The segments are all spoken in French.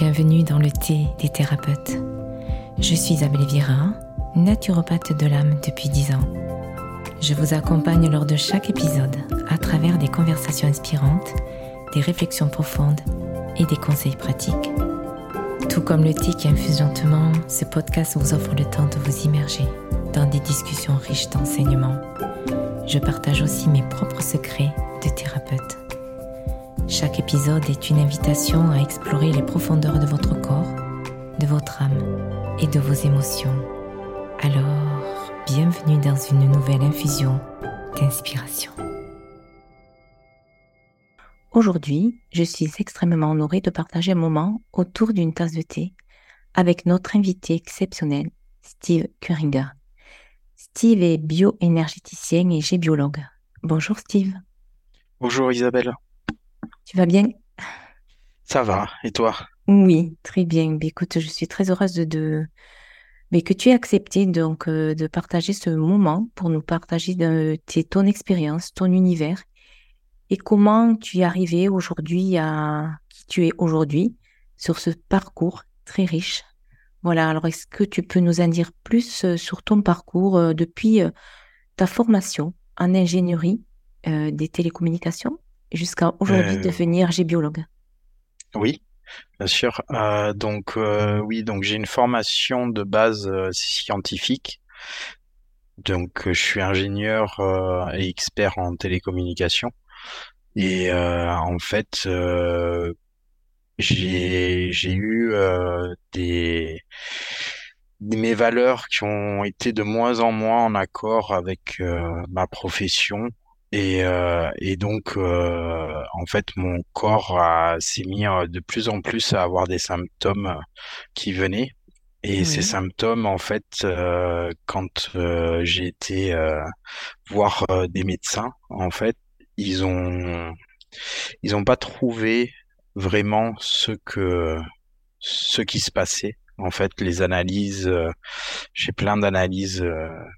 Bienvenue dans le thé des thérapeutes. Je suis Isabelle Vira, naturopathe de l'âme depuis 10 ans. Je vous accompagne lors de chaque épisode à travers des conversations inspirantes, des réflexions profondes et des conseils pratiques. Tout comme le thé qui infuse lentement, ce podcast vous offre le temps de vous immerger dans des discussions riches d'enseignements. Je partage aussi mes propres secrets de thérapeute. Chaque épisode est une invitation à explorer les profondeurs de votre corps, de votre âme et de vos émotions. Alors, bienvenue dans une nouvelle infusion d'inspiration. Aujourd'hui, je suis extrêmement honorée de partager un moment autour d'une tasse de thé avec notre invité exceptionnel, Steve Kuringer. Steve est bioénergéticien et gébiologue. Bonjour Steve. Bonjour Isabelle. Tu vas bien? Ça va, et toi? Oui, très bien. Mais écoute, je suis très heureuse de, mais que tu aies accepté donc euh, de partager ce moment pour nous partager de, ton expérience, ton univers et comment tu es arrivé aujourd'hui à qui tu es aujourd'hui sur ce parcours très riche. Voilà, alors est-ce que tu peux nous en dire plus euh, sur ton parcours euh, depuis ta formation en ingénierie des télécommunications? Jusqu'à aujourd'hui devenir gébiologue Oui, bien sûr. Euh, donc euh, oui, donc j'ai une formation de base euh, scientifique. Donc je suis ingénieur et expert en télécommunications. Et en fait, j'ai j'ai eu des mes valeurs qui ont été de moins en moins en accord avec ma profession et, euh, et donc, euh, en fait, mon corps s'est mis euh, de plus en plus à avoir des symptômes qui venaient. Et ces symptômes, en fait, quand j'ai été voir des médecins, en fait, ils ont ils ont pas trouvé vraiment ce que ce qui se passait. En fait, les analyses, j'ai plein d'analyses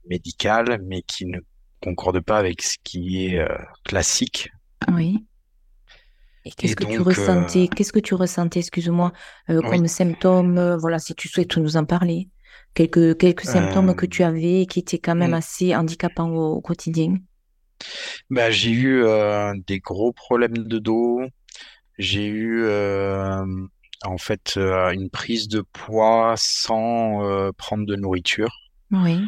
médicales, mais qui ne concorde pas avec ce qui est euh, classique. Oui. Et qu'est-ce que tu ressentais euh, Qu'est-ce que tu ressentais, excuse-moi, euh, comme symptômes Voilà, si tu souhaites nous en parler. Quelques, quelques symptômes que tu avais qui étaient quand même mm. assez handicapants au, quotidien. Bah, j'ai eu des gros problèmes de dos. J'ai eu en fait une prise de poids sans prendre de nourriture. Oui.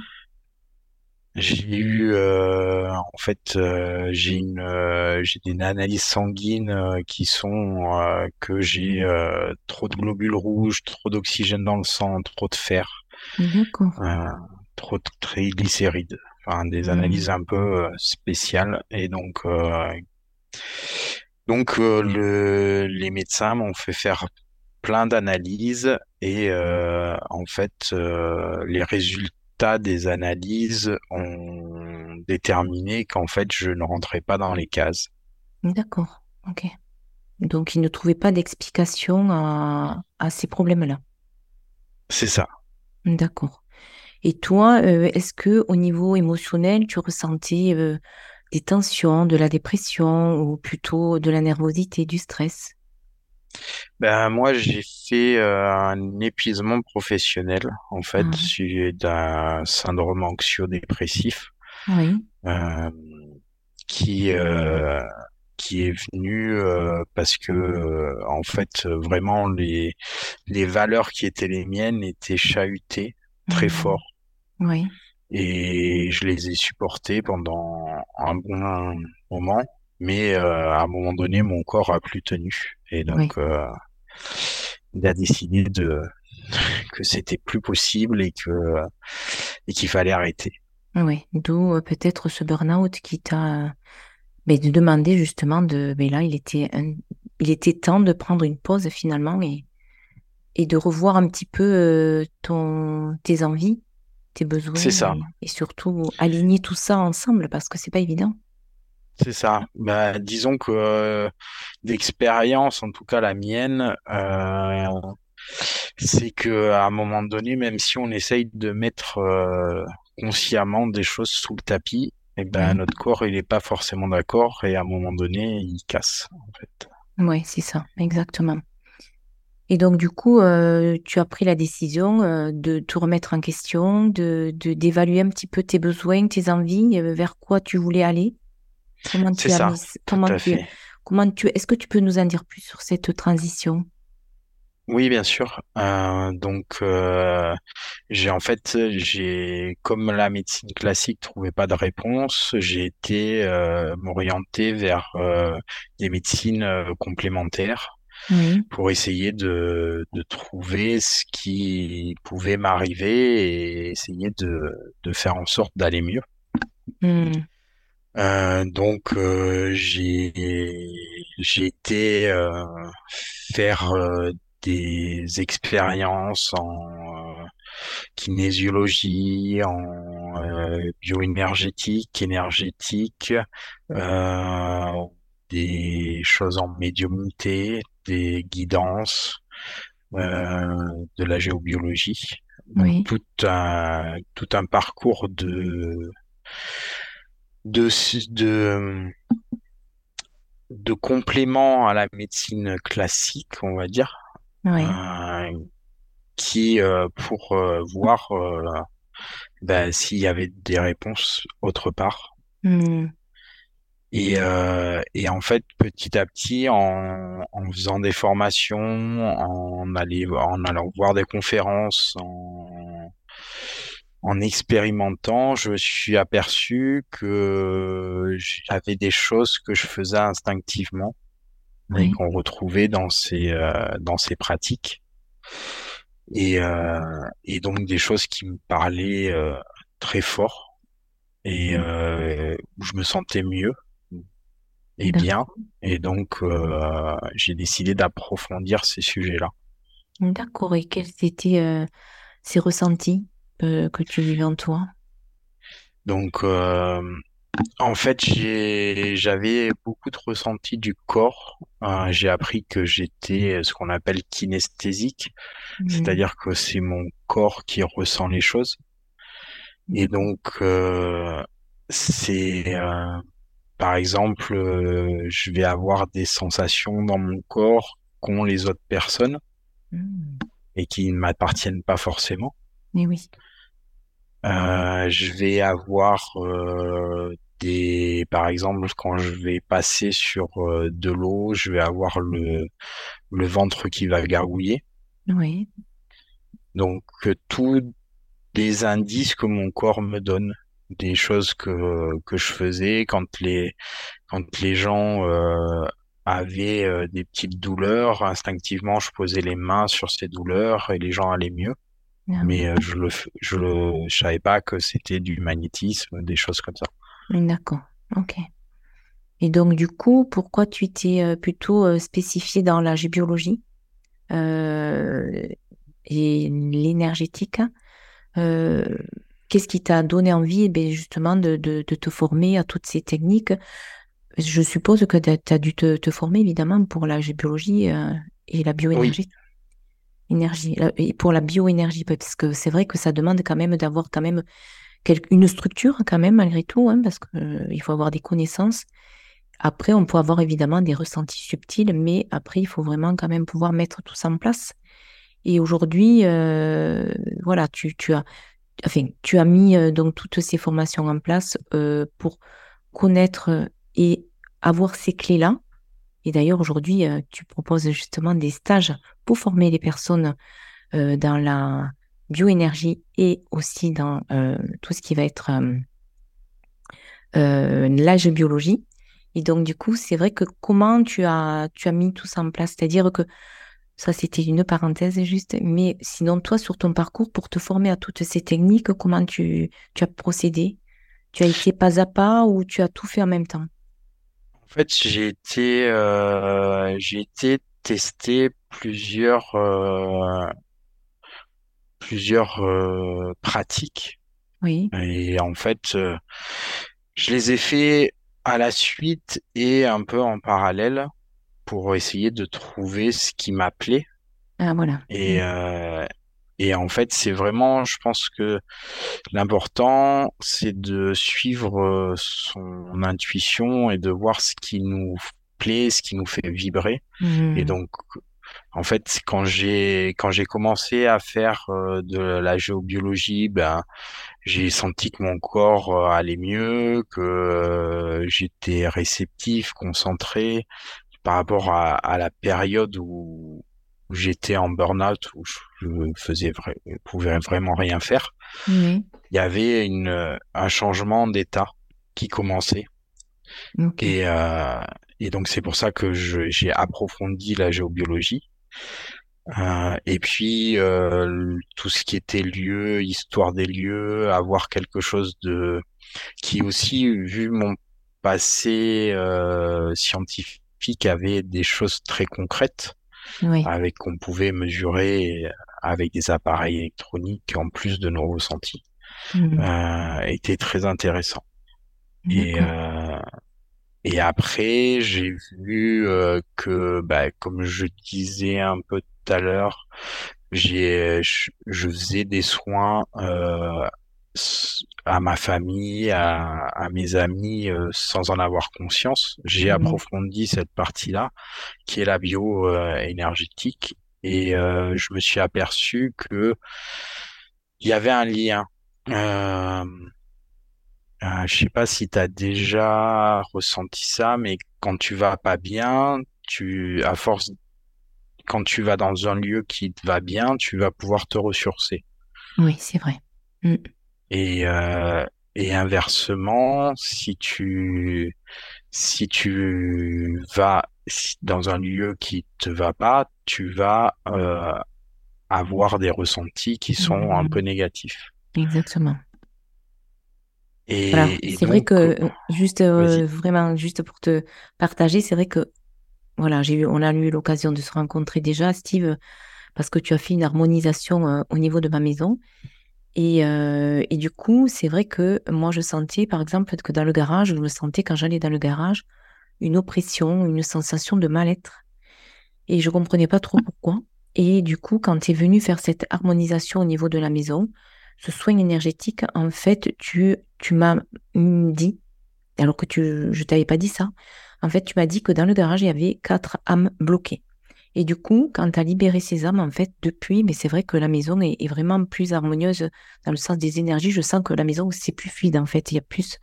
J'ai eu, euh, en fait, euh, j'ai une, euh, j'ai des analyses sanguines qui sont que j'ai trop de globules rouges, trop d'oxygène dans le sang, trop de fer, trop de triglycérides, enfin des mmh. analyses un peu spéciales. Et donc, donc le, les médecins m'ont fait faire plein d'analyses et en fait les résultats des analyses ont déterminé qu'en fait, je ne rentrais pas dans les cases. D'accord, ok. Donc, ils ne trouvaient pas d'explication à, ces problèmes-là. C'est ça. D'accord. Et toi, euh, est-ce que au niveau émotionnel, tu ressentais euh, des tensions, de la dépression ou plutôt de la nervosité, du stress? Ben, moi, j'ai fait euh, un épuisement professionnel, en fait, ah. suivi d'un syndrome anxio-dépressif. Oui. Euh, qui euh, qui est venu parce que en fait vraiment les les valeurs qui étaient les miennes étaient chahutées très mmh. fort. Oui. Et je les ai supportées pendant un bon moment mais euh, à un moment donné, mon corps a plus tenu. Et donc, euh, il a décidé de que c'était plus possible et que et qu'il fallait arrêter. Oui, d'où euh, peut-être ce burn-out qui t'a mais de demander justement de mais là il était il était temps de prendre une pause finalement et et de revoir un petit peu ton tes envies, tes besoins. C'est ça. Et, et, surtout aligner tout ça ensemble parce que c'est pas évident. C'est ça. Bah, disons que euh, d'expérience, en tout cas la mienne, euh, c'est que à un moment donné, même si on essaye de mettre euh, consciemment des choses sous le tapis, et eh ben notre corps il n'est pas forcément d'accord et à un moment donné il casse en fait. Oui, c'est ça, exactement. Et donc, du coup, euh, tu as pris la décision euh, de te remettre en question, de, d'évaluer un petit peu tes besoins, tes envies, vers quoi tu voulais aller? Comment tu as ça, mis, tout comment à tu, fait. comment tu, est-ce que tu peux nous en dire plus sur cette transition? Oui, bien sûr. Euh, donc, euh, j'ai en fait, j'ai comme la médecine classique trouvait pas de réponse, j'ai été euh, m'orienter vers euh, des médecines complémentaires pour essayer de, de trouver ce qui pouvait m'arriver et essayer de, de faire en sorte d'aller mieux. Hmm, Euh, donc, euh, j'ai j'ai été euh, faire euh, des expériences en euh, kinésiologie, en euh, bioénergétique, énergétique, euh, des choses en médiumnité, des guidances, euh, de la géobiologie. Donc oui, tout un tout un parcours de de de de complément à la médecine classique, on va dire, oui. euh, qui euh, pour euh, voir ben, s'il y avait des réponses autre part. Hmm, Et, et en fait, petit à petit, en, en faisant des formations, en, aller, en allant voir des conférences, en, en expérimentant, je me suis aperçu que j'avais des choses que je faisais instinctivement et oui, qu'on retrouvait dans ces, euh, dans ces pratiques. Et, euh, et donc des choses qui me parlaient euh, très fort et euh, où je me sentais mieux et bien. Et donc, j'ai décidé d'approfondir ces sujets-là. D'accord. Et quels étaient ces ressentis? Euh, que tu vivais en toi? Donc, euh, en fait, j'avais beaucoup de ressentis du corps. Euh, j'ai appris que j'étais ce qu'on appelle kinesthésique, c'est-à-dire que c'est mon corps qui ressent les choses. Et donc, euh, c'est, par exemple, euh, je vais avoir des sensations dans mon corps qu'ont les autres personnes hmm. et qui ne m'appartiennent pas forcément. Eh oui, je vais avoir euh, des, par exemple, quand je vais passer sur euh, de l'eau, je vais avoir le, le ventre qui va gargouiller. oui, Donc, euh, tous des indices que mon corps me donne, des choses que, que je faisais quand les, quand les gens euh, avaient euh, des petites douleurs, instinctivement, je posais les mains sur ces douleurs et les gens allaient mieux. Ah Mais oui. je le, je le, je savais pas que c'était du magnétisme, des choses comme ça. D'accord. Ok. Et donc, du coup, pourquoi tu t'es plutôt spécifié dans la biologie euh, et l'énergétique? euh, qu'est-ce qui t'a donné envie, eh bien, justement, de, de, de te former à toutes ces techniques? Je suppose que tu as dû te, te former, évidemment, pour la biologie euh, et la Oui, bioénergie. Énergie, pour la bioénergie, parce que c'est vrai que ça demande quand même d'avoir quand même une structure, quand même, malgré tout, hein, parce qu'il faut avoir des connaissances. Après, on peut avoir évidemment des ressentis subtils, mais après, il faut vraiment quand même pouvoir mettre tout ça en place. Et aujourd'hui, euh, voilà, tu, tu as, enfin, tu as mis euh, donc toutes ces formations en place euh, pour connaître euh, et avoir ces clés-là. Et d'ailleurs, aujourd'hui, euh, tu proposes justement des stages pour former les personnes euh, dans la bioénergie et aussi dans euh, tout ce qui va être l'âge biologie. Et donc, du coup, c'est vrai que comment tu as, tu as mis tout ça en place? C'est-à-dire que ça, c'était une parenthèse juste, mais sinon, toi, sur ton parcours, pour te former à toutes ces techniques, comment tu, tu as procédé? Tu as été pas à pas ou tu as tout fait en même temps? En fait, j'ai été, euh, j'ai été tester plusieurs, euh, plusieurs euh, pratiques. Oui, Et en fait, je les ai fait à la suite et un peu en parallèle pour essayer de trouver ce qui m'appelait. ah voilà. Et, euh, et en fait, c'est vraiment, je pense que l'important, c'est de suivre euh, son intuition et de voir ce qui nous plaît, ce qui nous fait vibrer. Et Mhm. donc, En fait, quand j'ai quand j'ai commencé à faire euh, de la géobiologie, ben j'ai senti que mon corps euh, allait mieux, que euh, j'étais réceptif, concentré par rapport à, à la période où, où j'étais en burn-out, où je faisais vrai, pouvais vraiment rien faire. Il y avait une un changement d'état qui commençait. Et, euh, et donc c'est pour ça que j'ai approfondi la géobiologie. Euh, et puis euh, tout ce qui était lieu, histoire des lieux, avoir quelque chose de qui aussi, vu mon passé euh, scientifique, avait des choses très concrètes Oui. avec qu'on pouvait mesurer avec des appareils électroniques en plus de nos ressentis, Mhm. euh, était très intéressant. Et, euh, et après, j'ai vu euh, que, bah, comme je disais un peu tout à l'heure, j'ai, je, je faisais des soins euh, à ma famille, à, à mes amis, euh, sans en avoir conscience. J'ai Oui. approfondi cette partie-là, qui est la bio euh, énergétique, et euh, je me suis aperçu que il y avait un lien. Euh, euh, je sais pas si tu as déjà ressenti ça, mais quand tu vas pas bien, tu, à force, quand tu vas dans un lieu qui te va bien, tu vas pouvoir te ressourcer. Oui, c'est vrai. Mm. Et, euh, et inversement, si tu, si tu vas dans un lieu qui te va pas, tu vas euh, avoir des ressentis qui sont un peu Mm. négatifs. Exactement. Et, Voilà, et c'est vrai que euh, juste euh, vraiment juste pour te partager, c'est vrai que voilà, j'ai eu, on a eu l'occasion de se rencontrer déjà, Steve, parce que tu as fait une harmonisation euh, au niveau de ma maison. Et, euh, et du coup, c'est vrai que moi, je sentais, par exemple, que dans le garage, je me sentais quand j'allais dans le garage, une oppression, une sensation de mal-être. Et je comprenais pas trop pourquoi. Et du coup, quand tu es venu faire cette harmonisation au niveau de la maison, ce soin énergétique, en fait, tu, m'as dit, alors que tu, je t'avais pas dit ça, en fait, tu m'as dit que dans le garage, il y avait quatre âmes bloquées. Et du coup, quand tu as libéré ces âmes, en fait, depuis, mais c'est vrai que la maison est, vraiment plus harmonieuse dans le sens des énergies. Je sens que la maison, c'est plus fluide, en fait. Il y a plus,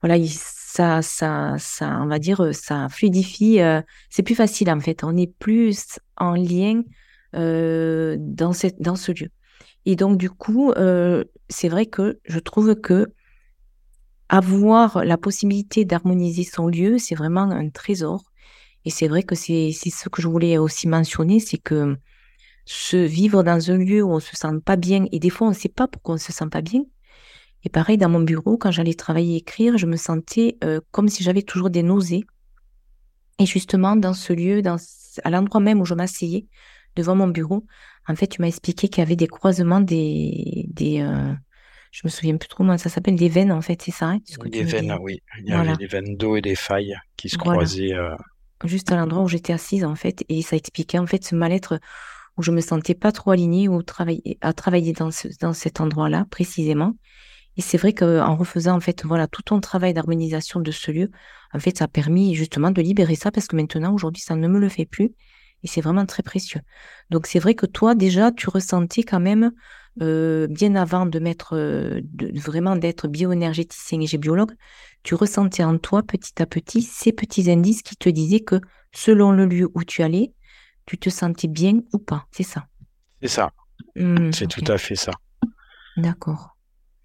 voilà, il- ça, ça, ça, on va dire, ça fluidifie. euh, c'est plus facile, en fait. On est plus en lien euh, dans cette, dans ce lieu. Et donc, du coup, euh, c'est vrai que je trouve que avoir la possibilité d'harmoniser son lieu, c'est vraiment un trésor. Et c'est vrai que c'est ce que je voulais aussi mentionner, c'est que se vivre dans un lieu où on se sent pas bien, et des fois on ne sait pas pourquoi on se sent pas bien. Et pareil, dans mon bureau, quand j'allais travailler et écrire, je me sentais euh, comme si j'avais toujours des nausées. Et justement, dans ce lieu, dans, à l'endroit même où je m'asseyais, devant mon bureau, en fait, tu m'as expliqué qu'il y avait des croisements des, des euh, je me souviens plus trop comment ça s'appelle, des veines, en fait, c'est ça, hein, ce que tu Les me veines, oui. Il y avait les veines d'eau et des failles qui se voilà. croisaient. euh, Juste à l'endroit où j'étais assise, en fait, et ça expliquait, en fait, ce mal-être où je me sentais pas trop alignée ou travailler, à travailler dans dans cet endroit-là, précisément. Et c'est vrai qu'en refaisant, en fait, voilà, tout ton travail d'harmonisation de ce lieu, en fait, ça a permis justement de libérer ça parce que maintenant, aujourd'hui, ça ne me le fait plus. Et c'est vraiment très précieux. Donc, c'est vrai que toi, déjà, tu ressentais quand même, euh, bien avant de mettre, euh, de, vraiment d'être bioénergéticien et biologue, tu ressentais en toi, petit à petit, ces petits indices qui te disaient que selon le lieu où tu allais, tu te sentais bien ou pas. C'est ça? C'est ça, Hmm, c'est tout à fait ça. d'accord.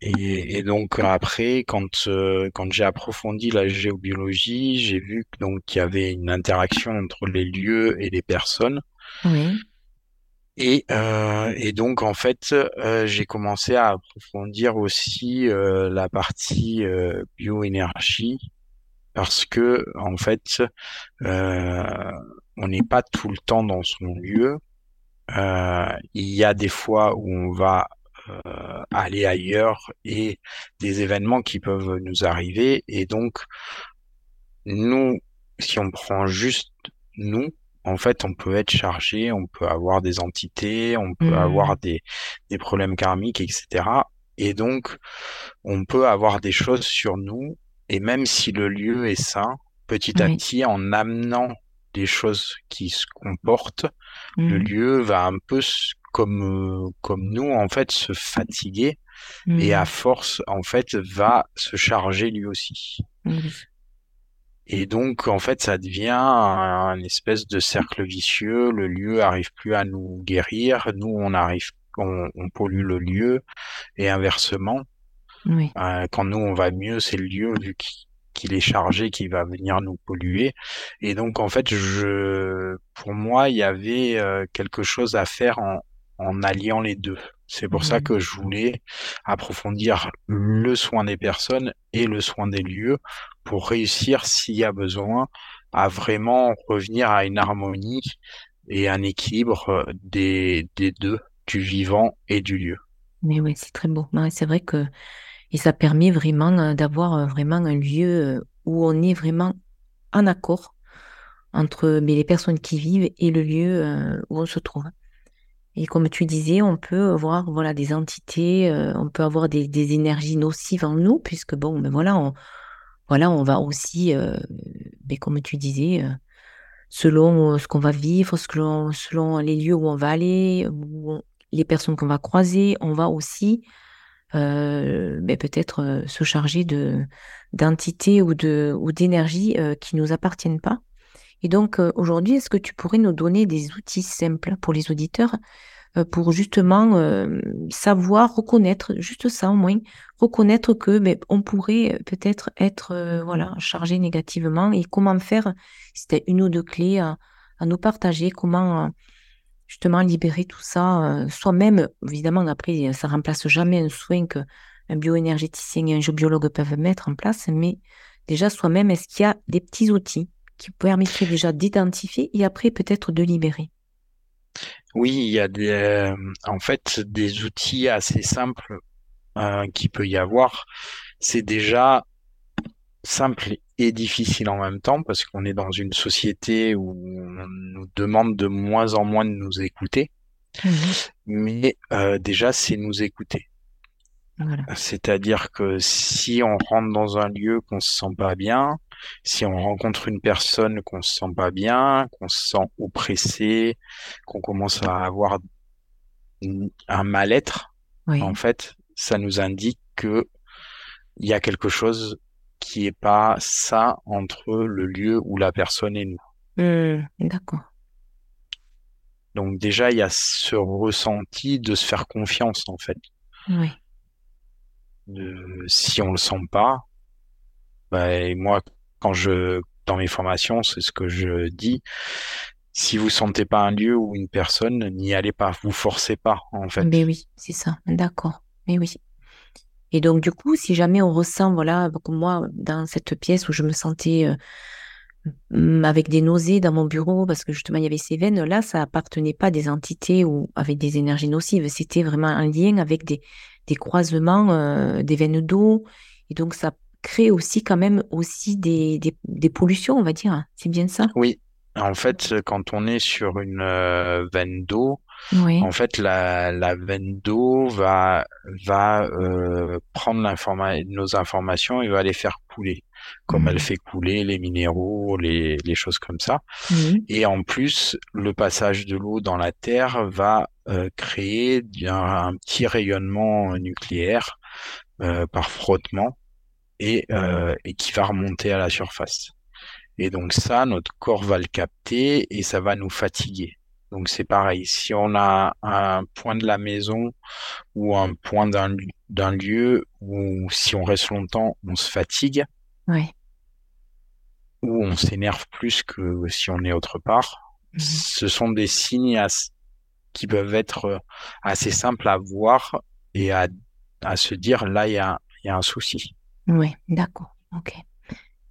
Et, et donc après, quand euh, quand j'ai approfondi la géobiologie, j'ai vu que, donc qu'il y avait une interaction entre les lieux et les personnes. Oui, Et euh, et donc en fait, euh, j'ai commencé à approfondir aussi euh, la partie euh, bioénergie parce que en fait, euh, on n'est pas tout le temps dans son lieu. Euh, il y a des fois où on va aller ailleurs et des événements qui peuvent nous arriver. Et donc, nous, si on prend juste nous, en fait, on peut être chargé, on peut avoir des entités, on peut avoir Hmm, des, des problèmes karmiques, etc. Et donc, on peut avoir des choses sur nous. Et même si le lieu est sain, petit à oui, petit, en amenant des choses qui se comportent, Le Mhm. lieu va un peu comme euh, comme nous en fait se fatiguer et à Mhm. force en fait va se charger lui aussi. Et donc en fait ça devient un, un espèce de cercle vicieux. Le lieu arrive plus à nous guérir, nous on arrive on, on pollue le lieu et inversement. Oui. Euh, quand nous on va mieux, c'est le lieu vu qu'il est chargé qui va venir nous polluer. Et donc en fait, je, pour moi, il y avait euh, quelque chose à faire en, en alliant les deux. C'est pour ça Mhm. que je voulais approfondir le soin des personnes et le soin des lieux pour réussir, s'il y a besoin, à vraiment revenir à une harmonie et un équilibre euh, des, des deux, du vivant et du lieu. Mais oui, c'est très beau. C'est vrai que et ça permet vraiment euh, d'avoir euh, vraiment un lieu où on est vraiment en accord entre mais, les personnes qui vivent et le lieu où on se trouve. Et comme tu disais, on peut voir voilà, des entités, on peut avoir des, des énergies nocives en nous, puisque bon, mais voilà, on, voilà, on va aussi, euh, mais comme tu disais, euh, selon euh, ce qu'on va vivre, selon, les lieux où on va aller, les personnes qu'on va croiser, on va aussi euh, ben, peut-être se charger de d'entités ou de ou d'énergies euh, qui nous appartiennent pas. Et donc aujourd'hui, est-ce que tu pourrais nous donner des outils simples pour les auditeurs pour justement euh, savoir reconnaître, juste ça au moins, reconnaître que ben, on pourrait euh, peut-être être euh, voilà chargé négativement et comment faire, c'était une ou deux clés à, nous partager, comment euh, justement libérer tout ça euh, soi-même. Évidemment, après, ça remplace jamais un soin que un bioénergéticien et un géobiologue peuvent mettre en place, mais déjà soi-même, est-ce qu'il y a des petits outils qui permettraient déjà d'identifier et après peut-être de libérer? Oui, il y a des, euh, en fait des outils assez simples euh, qu'il peut y avoir. C'est déjà simple et difficile en même temps parce qu'on est dans une société où on nous demande de moins en moins de nous écouter. Mhm. Mais euh, déjà, c'est nous écouter. Voilà. C'est-à-dire que si on rentre dans un lieu qu'on se sent pas bien, si on rencontre une personne qu'on se sent pas bien, qu'on se sent oppressé, qu'on commence à avoir un mal-être, Oui. en fait, ça nous indique que il y a quelque chose qui est pas ça entre le lieu où la personne et nous. Hmm, d'accord. Donc déjà, il y a ce ressenti de se faire confiance, en fait. Oui. De- si on le sent pas, bah, et moi, quand je, dans mes formations, c'est ce que je dis. Si vous sentez pas un lieu ou une personne, n'y allez pas. Vous forcez pas, en fait. Mais oui, c'est ça. D'accord. Mais oui. Et donc, du coup, si jamais on ressent, voilà, comme moi, dans cette pièce où je me sentais euh, avec des nausées dans mon bureau, parce que justement, il y avait ces veines, là, ça appartenait pas à des entités ou avec des énergies nocives. C'était vraiment un lien avec des, des croisements euh, des veines d'eau. Et donc, ça crée aussi quand même aussi des, des, des pollutions, on va dire. C'est bien ça? Oui. En fait, quand on est sur une euh, veine d'eau, Oui. en fait, la, la veine d'eau va, va euh, prendre l'informa nos informations et va les faire couler, comme elle fait couler les minéraux, les, les choses comme ça. Et en plus, le passage de l'eau dans la Terre va euh, créer un, un petit rayonnement nucléaire par frottement et, euh, et qui va remonter à la surface. Et donc ça, notre corps va le capter et ça va nous fatiguer. Donc c'est pareil, si on a un point de la maison ou un point d'un lieu où si on reste longtemps, on se fatigue Ouais. ou on s'énerve plus que si on est autre part, Mhm. ce sont des signes qui peuvent être euh, assez simples à voir et à, à se dire là il y a, il y a un souci. Oui, d'accord. Ok.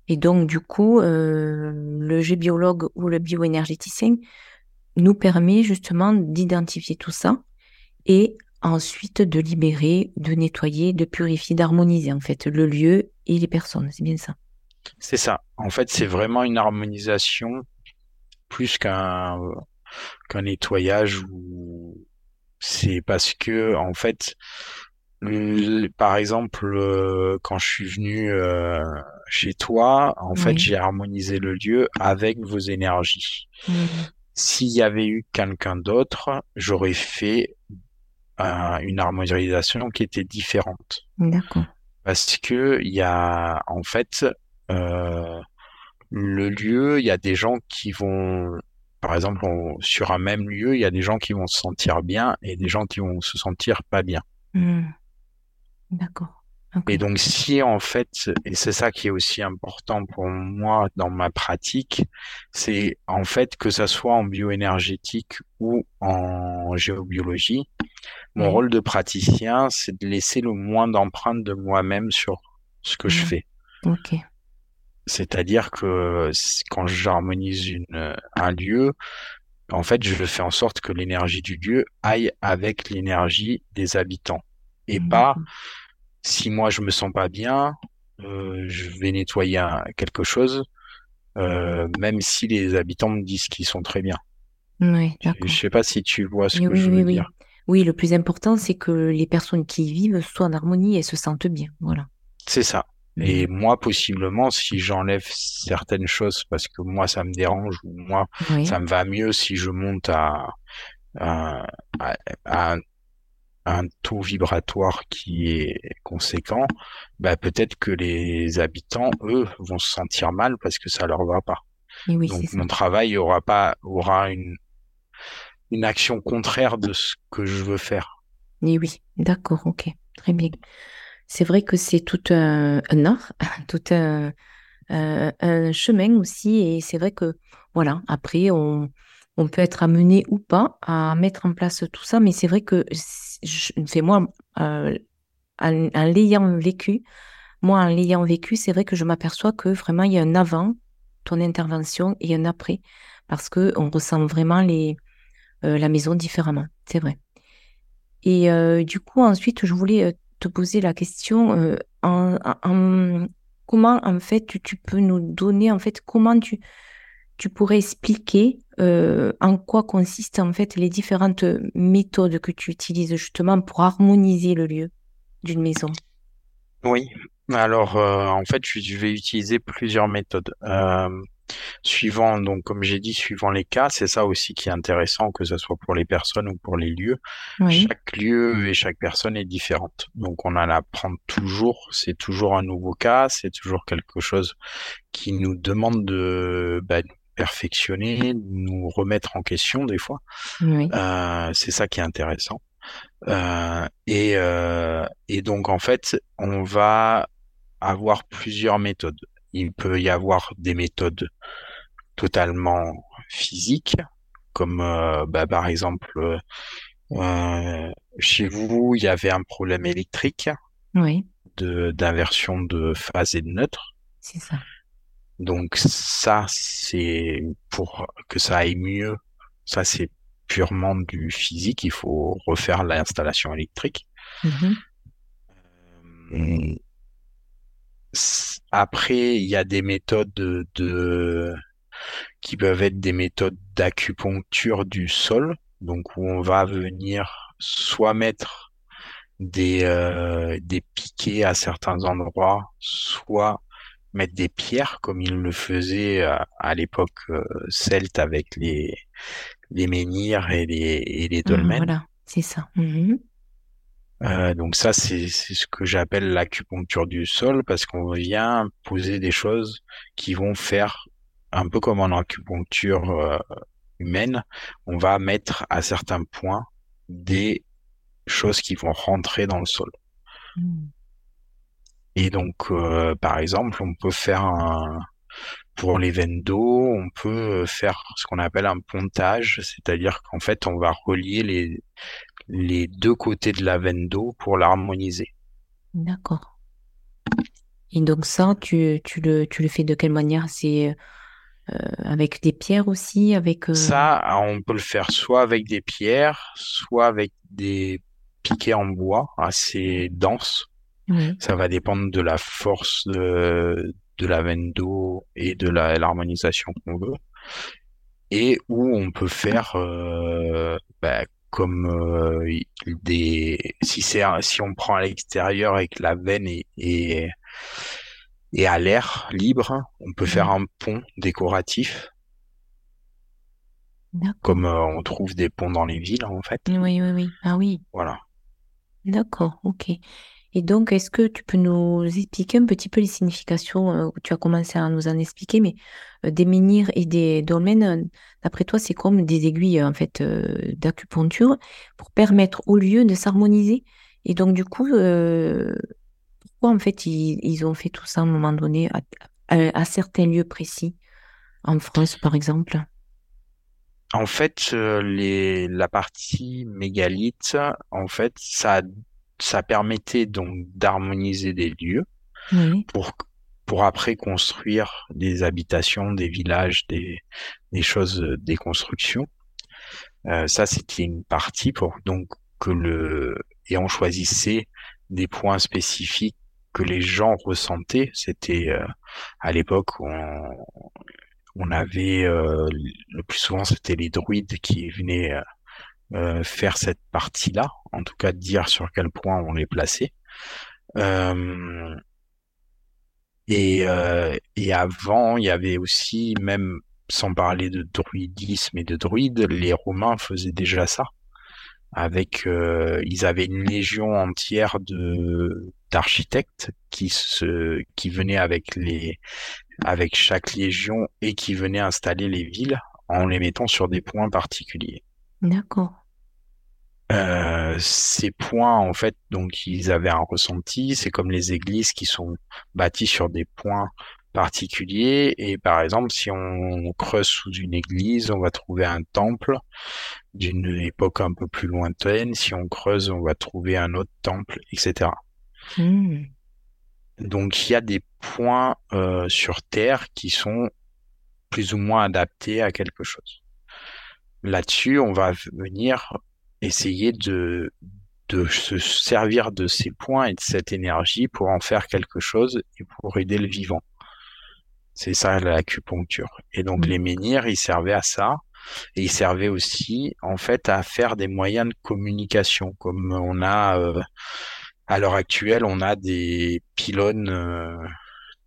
Et donc, du coup, euh, le géobiologue ou le bioénergéticien nous permet justement d'identifier tout ça et ensuite de libérer, de nettoyer, de purifier, d'harmoniser en fait le lieu et les personnes. C'est bien ça? C'est ça. En fait, c'est vraiment une harmonisation plus qu'un nettoyage ou c'est parce que en fait par exemple euh, quand je suis venu euh, chez toi en fait j'ai harmonisé le lieu avec vos énergies Mhm. s'il y avait eu quelqu'un d'autre, j'aurais fait une harmonisation qui était différente. D'accord. Parce que il y a en fait euh, le lieu, il y a des gens qui vont, par exemple, sur un même lieu, il y a des gens qui vont se sentir bien et des gens qui vont se sentir pas bien. Hmm. D'accord. Et donc, si en fait, et c'est ça qui est aussi important pour moi dans ma pratique, c'est en fait que ça soit en bioénergétique ou en géobiologie, mon rôle de praticien, c'est de laisser le moins d'empreintes de moi-même sur ce que je fais. Ok. C'est-à-dire que quand j'harmonise une, un lieu, en fait, je fais en sorte que l'énergie du lieu aille avec l'énergie des habitants et pas si moi je me sens pas bien, euh, je vais nettoyer quelque chose, euh, même si les habitants me disent qu'ils sont très bien. Oui, je, ne sais pas si tu vois ce que je veux dire. Oui, le plus important, c'est que les personnes qui y vivent soient en harmonie et se sentent bien. Voilà. C'est ça. Et moi, possiblement, si j'enlève certaines choses parce que moi, ça me dérange ou moi, ça me va mieux si je monte à, à, à, un taux vibratoire qui est conséquent, bah peut-être que les habitants, eux, vont se sentir mal parce que ça leur va pas. oui, Donc mon travail aura pas aura une une action contraire de ce que je veux faire. Et oui, d'accord, ok, très bien. C'est vrai que c'est tout un, art, tout un, un, chemin aussi, et c'est vrai que voilà, après on, on peut être amené ou pas à mettre en place tout ça, mais c'est vrai que moi, euh, en, l'ayant vécu, moi en l'ayant vécu, c'est vrai que je m'aperçois que vraiment il y a un avant ton intervention et un après, parce que on ressent vraiment les, euh, la maison différemment, c'est vrai. Et euh, du coup, ensuite, je voulais te poser la question en, comment en fait tu, tu, peux nous donner en fait comment tu tu pourrais expliquer euh, en quoi consistent en fait les différentes méthodes que tu utilises justement pour harmoniser le lieu d'une maison? Oui, alors euh, en fait je vais utiliser plusieurs méthodes. Euh, suivant, donc comme j'ai dit, suivant les cas, c'est ça aussi qui est intéressant, que ce soit pour les personnes ou pour les lieux. Chaque lieu et chaque personne est différente. Donc on en apprend toujours, c'est toujours un nouveau cas, c'est toujours quelque chose qui nous demande de, bah, perfectionner, nous remettre en question des fois. Euh, c'est ça qui est intéressant. Euh, et, euh, et donc en fait, on va avoir plusieurs méthodes. Il peut y avoir des méthodes totalement physiques, comme bah, par exemple chez vous, il y avait un problème électrique oui. de d'inversion de phase et de neutre. C'est ça. Donc ça, c'est pour que ça aille mieux. Ça, c'est purement du physique. Il faut refaire l'installation électrique. Mm-hmm. Euh, après, il y a des méthodes de, qui peuvent être des méthodes d'acupuncture du sol, donc où on va venir soit mettre des euh, des piquets à certains endroits, soit mettre des pierres comme ils le faisaient à, l'époque euh, celte avec les, les menhirs et les, et les dolmens. voilà, c'est ça. Mhm. Euh, donc ça, c'est ce que j'appelle l'acupuncture du sol parce qu'on vient poser des choses qui vont faire un peu comme en acupuncture euh, humaine. On va mettre à certains points des choses qui vont rentrer dans le sol. Mhm. Et donc, euh, par exemple, on peut faire un, pour les d'eau, on peut faire ce qu'on appelle un pontage, c'est-à-dire qu'en fait, on va relier les, les deux côtés de la veine d'eau pour l'harmoniser. D'accord. Et donc ça, tu, tu, le, tu le fais de quelle manière? C'est euh, avec des pierres aussi avec euh Ça, on peut le faire soit avec des pierres, soit avec des piquets en bois assez denses. Ça va dépendre de la force de, de la veine d'eau et de l'harmonisation qu'on veut. Et où on peut faire euh, bah, comme euh, des si si on prend à l'extérieur et que la veine est, est, est à l'air libre, on peut faire un pont décoratif comme on trouve des ponts dans les villes en fait. Oui, oui, oui. Ah oui. Voilà. D'accord, ok. Et donc, est-ce que tu peux nous expliquer un petit peu les significations Tu as commencé à nous en expliquer, mais des menhirs et des dolmens, d'après toi, c'est comme des aiguilles en fait d'acupuncture pour permettre au lieu de s'harmoniser? Et donc, du coup, pourquoi en fait ils, ont fait tout ça à un moment donné à certains lieux précis, en France par exemple? En fait, euh, la partie mégalithe, en fait, ça, ça permettait donc d'harmoniser des lieux pour, pour après construire des habitations, des villages, des, des choses, euh, des constructions. Euh, ça, c'était une partie pour donc que le et on choisissait des points spécifiques que les gens ressentaient. C'était euh, à l'époque on, on avait euh, le plus souvent c'était les druides qui venaient euh, euh, faire cette partie-là, en tout cas dire sur quel point on les plaçait. et, et avant, il y avait aussi, même sans parler de druidisme et de druides, les Romains faisaient déjà ça. Avec, ils avaient une légion entière de d'architectes qui se qui venaient avec les avec chaque légion et qui venait installer les villes en les mettant sur des points particuliers. D'accord. Euh, ces points, en fait, donc ils avaient un ressenti. C'est comme les églises qui sont bâties sur des points particuliers. Et par exemple, si on creuse sous une église, on va trouver un temple d'une époque un peu plus lointaine. Si on creuse, on va trouver un autre temple, etc. Donc il y a des points euh, sur Terre qui sont plus ou moins adaptés à quelque chose. Là-dessus, on va venir essayer de, de se servir de ces points et de cette énergie pour en faire quelque chose et pour aider le vivant. C'est ça l'acupuncture. Et donc mmh. les menhirs, ils servaient à ça. Et ils servaient aussi, en fait, à faire des moyens de communication, comme on a euh, à l'heure actuelle, on a des pylônes euh,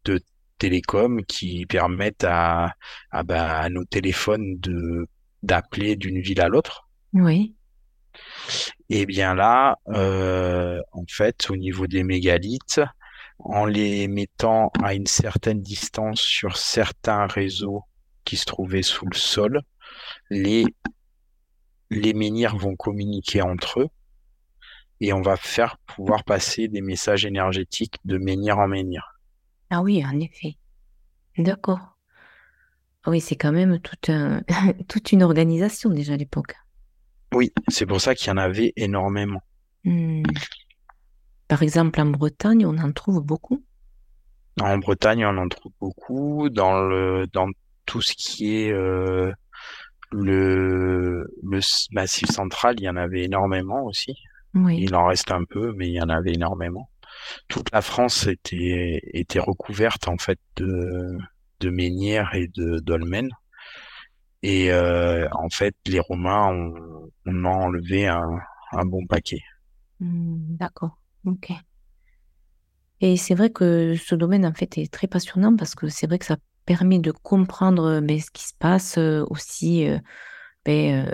de télécom qui permettent à, à, bah, à nos téléphones de d'appeler d'une ville à l'autre. Oui. Et bien là, euh, en fait, au niveau des mégalithes, en les mettant à une certaine distance sur certains réseaux qui se trouvaient sous le sol, les, les menhirs vont communiquer entre eux et on va faire pouvoir passer des messages énergétiques de menhir en menhir. Ah oui, en effet. D'accord. Oui, c'est quand même toute, un... toute une organisation déjà à l'époque. Oui, c'est pour ça qu'il y en avait énormément. Hmm. Par exemple, en Bretagne, on en trouve beaucoup. En Bretagne, on en trouve beaucoup. Dans le dans tout ce qui est euh, le, le massif central, il y en avait énormément aussi. Il en reste un peu, mais il y en avait énormément. Toute la France était, était recouverte en fait de, de menhirs et de dolmens. Et euh, en fait, les Romains ont, enlevé un, bon paquet. Mmh, d'accord, ok. Et c'est vrai que ce domaine en fait est très passionnant parce que c'est vrai que ça permet de comprendre ben, ce qui se passe euh, aussi euh, ben,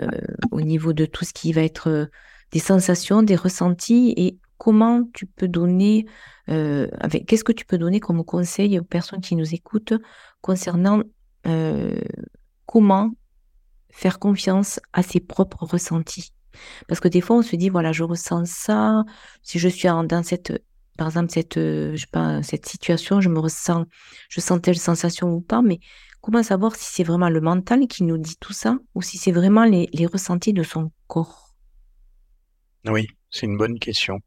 au niveau de tout ce qui va être des sensations, des ressentis et comment tu peux donner, euh, qu'est-ce que tu peux donner comme conseil aux personnes qui nous écoutent concernant euh, comment faire confiance à ses propres ressentis? Parce que des fois, on se dit, voilà, je ressens ça, si je suis dans cette, par exemple, cette, euh, je sais pas, cette situation, je me ressens, je sens telle sensation ou pas, mais comment savoir si c'est vraiment le mental qui nous dit tout ça ou si c'est vraiment les ressentis de son corps? Oui, c'est une bonne question.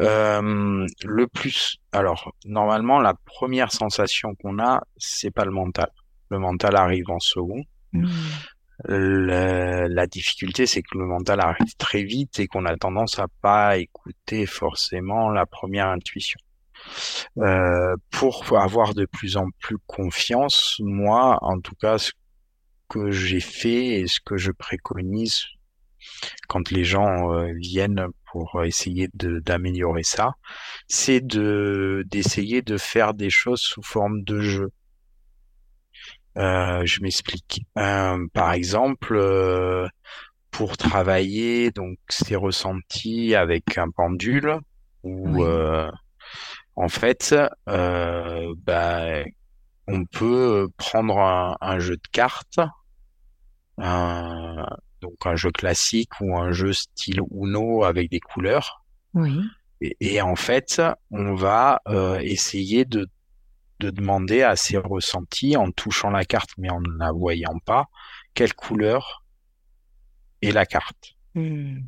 Euh, le plus, alors normalement la première sensation qu'on a, c'est pas le mental. Le mental arrive en second. Mmh. la difficulté, c'est que le mental arrive très vite et qu'on a tendance à pas écouter forcément la première intuition. Euh, pour avoir de plus en plus confiance, moi, en tout cas, ce que j'ai fait et ce que je préconise quand les gens euh, viennent pour essayer d'améliorer ça, c'est de d'essayer de faire des choses sous forme de jeu. Euh, je m'explique. Euh, par exemple, pour travailler donc ces ressentis avec un pendule ou en fait, bah, on peut prendre un, jeu de cartes, donc un jeu classique ou un jeu style Uno avec des couleurs. Oui. Et, en fait, on va essayer de de demander à ses ressentis en touchant la carte mais en ne la voyant pas quelle couleur est la carte. Hmm.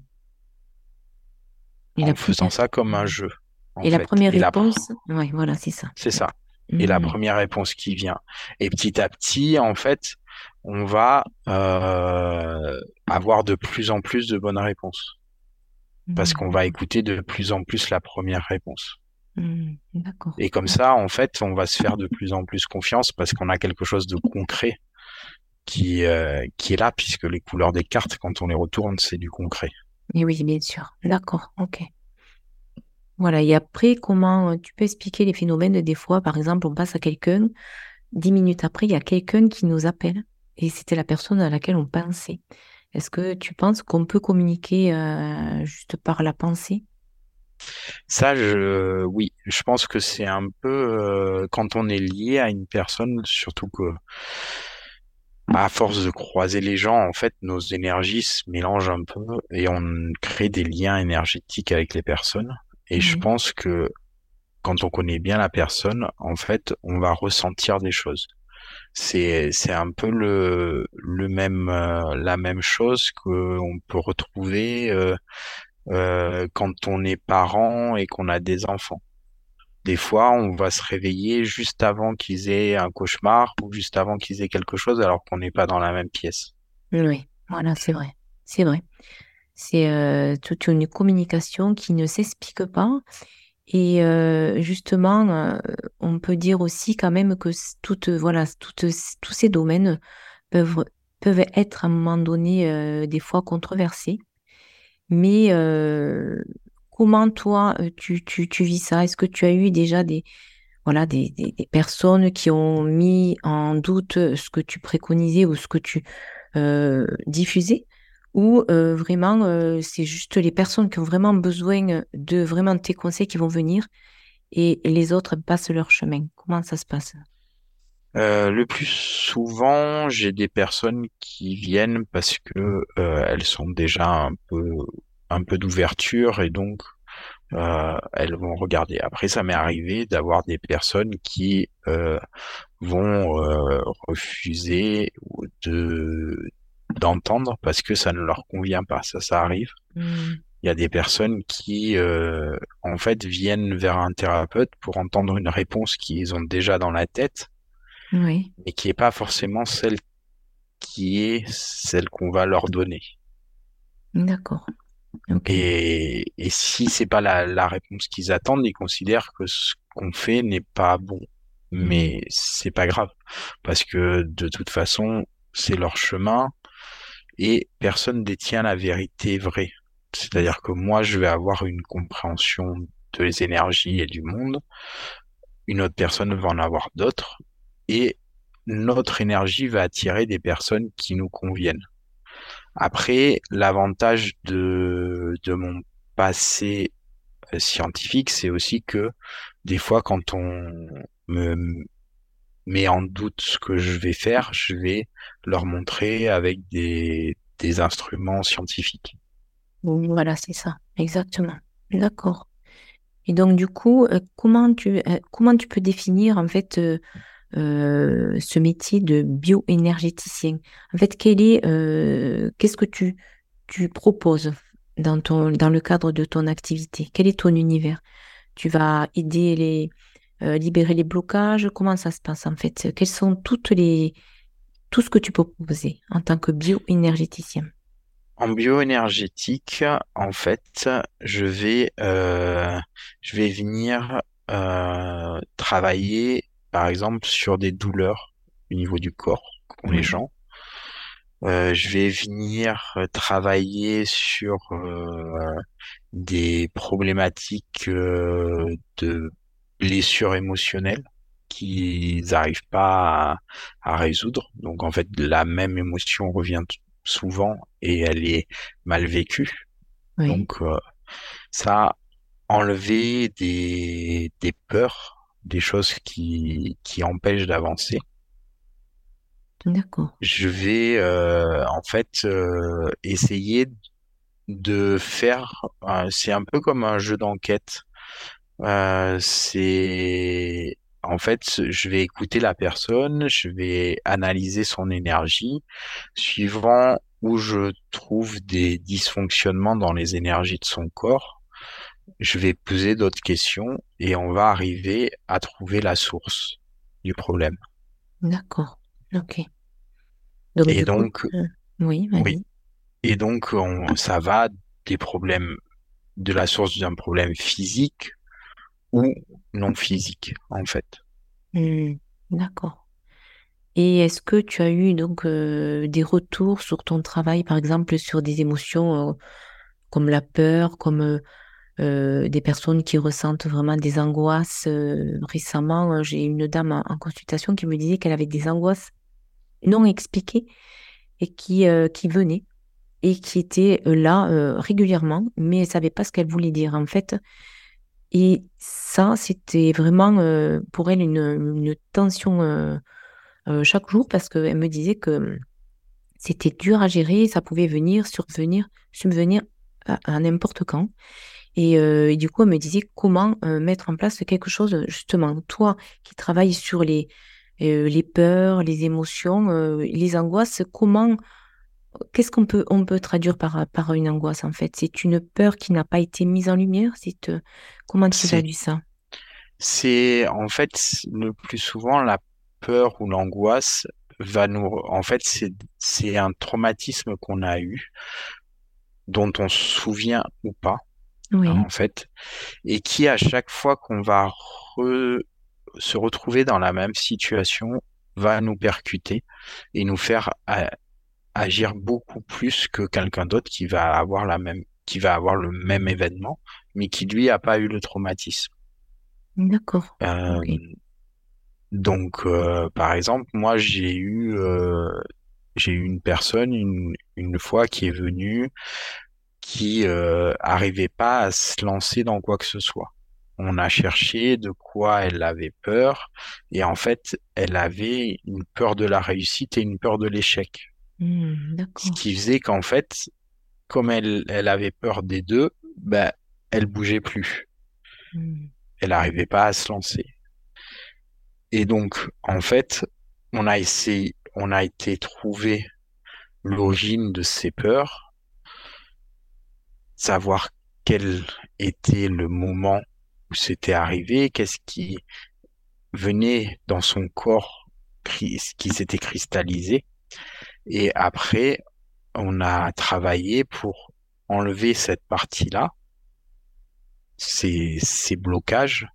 en faisant ça comme un jeu. Et la première réponse, oui, voilà, c'est ça. C'est ça. Et la hmm. première réponse qui vient. Et petit à petit, en fait, on va euh, avoir de plus en plus de bonnes réponses. Parce qu'on va hmm. écouter de plus en plus la première réponse. Mmh, et comme ça, en fait, on va se faire de plus en plus confiance parce qu'on a quelque chose de concret qui, euh, qui est là, puisque les couleurs des cartes, quand on les retourne, c'est du concret. Et oui, bien sûr. D'accord, ok. Voilà, et après, comment euh, tu peux expliquer les phénomènes des fois, par exemple, on passe à quelqu'un, dix minutes après, il y a quelqu'un qui nous appelle, et c'était la personne à laquelle on pensait. Est-ce que tu penses qu'on peut communiquer euh, juste par la pensée? Ça, je, oui, je pense que c'est un peu euh, quand on est lié à une personne, surtout que à force de croiser les gens, en fait, nos énergies se mélangent un peu et on crée des liens énergétiques avec les personnes. Et je pense que quand on connaît bien la personne, en fait, on va ressentir des choses. C'est c'est un peu le le même euh, la même chose qu'on peut retrouver euh, euh, quand on est parent et qu'on a des enfants. Des fois, on va se réveiller juste avant qu'ils aient un cauchemar ou juste avant qu'ils aient quelque chose alors qu'on n'est pas dans la même pièce. Oui, voilà, c'est vrai. C'est vrai. C'est toute une communication qui ne s'explique pas. Et euh, justement, on peut dire aussi quand même que toutes, voilà, toutes, tous ces domaines peuvent, peuvent être à un moment donné des fois controversés. Mais euh, comment toi, euh, tu, tu, tu vis ça? Est-ce que tu as eu déjà des, voilà, des, des, personnes qui ont mis en doute ce que tu préconisais ou ce que tu euh, Ou vraiment, c'est juste les personnes qui ont vraiment besoin de vraiment tes conseils qui vont venir et, les autres passent leur chemin Comment ça se passe? Le plus souvent, j'ai des personnes qui viennent parce que elles sont déjà un peu un peu d'ouverture et donc euh, elles vont regarder. Après, ça m'est arrivé d'avoir des personnes qui euh, vont euh, refuser de d'entendre parce que ça ne leur convient pas. Ça, ça arrive. Hmm. Il y a des personnes qui, en fait, viennent vers un thérapeute pour entendre une réponse qu'ils ont déjà dans la tête, oui. mais qui n'est pas forcément celle qui est celle qu'on va leur donner. D'accord. Et, et si c'est pas la, la réponse qu'ils attendent, ils considèrent que ce qu'on fait n'est pas bon. Mais mmh. c'est pas grave parce que de toute façon, c'est leur chemin et personne détient la vérité vraie. C'est-à-dire que moi, je vais avoir une compréhension de les énergies et du monde. Une autre personne va en avoir d'autres et notre énergie va attirer des personnes qui nous conviennent. Après, l'avantage de, de mon passé euh, scientifique, c'est aussi que des fois, quand on me met en doute ce que je vais faire, je vais leur montrer avec des, des instruments scientifiques. Voilà, c'est ça, exactement. D'accord. Et donc, du coup, euh, comment tu, euh, comment tu peux définir, en fait, euh, ce métier de bioénergéticien? En fait, quel est, qu'est-ce que tu, tu proposes dans, ton, dans le cadre de ton activité? Quel est ton univers? Tu vas aider les, euh, libérer les blocages. Comment ça se passe en fait? Quels sont toutes les, tout ce que tu peux proposer en tant que bioénergéticien? En bioénergétique, en fait, je vais, je vais venir travailler par exemple sur des douleurs au niveau du corps qu'ont les gens. Euh, je vais venir euh, travailler sur euh, des problématiques de blessures émotionnelles. qu'ils n'arrivent pas à, résoudre. Donc en fait, la même émotion revient souvent et elle est mal vécue. Donc euh, ça, enlever des, des peurs, des choses qui, qui empêchent d'avancer. D'accord. Je vais euh, en fait euh, essayer de faire, c'est un peu comme un jeu d'enquête. C'est en fait, je vais écouter la personne, je vais analyser son énergie, suivant où je trouve des dysfonctionnements dans les énergies de son corps. Je vais poser d'autres questions et on va arriver à trouver la source du problème. D'accord. Ok. et donc, euh, oui, oui. Et donc, ça va des problèmes, de la source d'un problème physique ou non physique, en fait. Mmh, d'accord. Et est-ce que tu as eu donc euh, des retours sur ton travail, par exemple, sur des émotions euh, comme la peur, comme euh, des personnes qui ressentent vraiment des angoisses Récemment, j'ai une dame en, consultation qui me disait qu'elle avait des angoisses non expliquées et qui, qui venaient et qui étaient là régulièrement, mais elle savait pas ce qu'elle voulait dire. En fait, et ça, c'était vraiment euh, pour elle une, tension euh, euh, chaque jour parce qu'elle me disait que hum, c'était dur à gérer, ça pouvait venir, survenir, subvenir à, n'importe quand. Et, du coup, elle me disait comment mettre en place quelque chose, justement, toi qui travailles sur les, les peurs, les émotions, les angoisses, comment Qu'est-ce qu'on peut, on peut traduire par, par une angoisse en fait? C'est une peur qui n'a pas été mise en lumière? C'est, Comment tu traduis ça? C'est en fait le plus souvent la peur ou l'angoisse va nous. En fait, c'est, c'est un traumatisme qu'on a eu, dont on se souvient ou pas, en fait, et qui à chaque fois qu'on va se retrouver dans la même situation va nous percuter et nous faire agir beaucoup plus que quelqu'un d'autre qui va avoir la même qui va avoir le même événement mais qui lui a pas eu le traumatisme. D'accord. Euh, donc euh, par exemple moi j'ai eu euh, j'ai eu une personne une, une fois qui est venue qui arrivait pas à se lancer dans quoi que ce soit. On a cherché de quoi elle avait peur et en fait elle avait une peur de la réussite et une peur de l'échec. Mmh, Ce qui faisait qu'en fait, comme elle, elle avait peur des deux, ben, elle bougeait plus. Mmh. Elle n'arrivait pas à se lancer. Et donc, en fait, on a essayé, on a été trouver l'origine de ces peurs, savoir quel était le moment où c'était arrivé, qu'est-ce qui venait dans son corps, qui s'était cristallisé, et après, on a travaillé pour enlever cette partie-là, ces, ces blocages.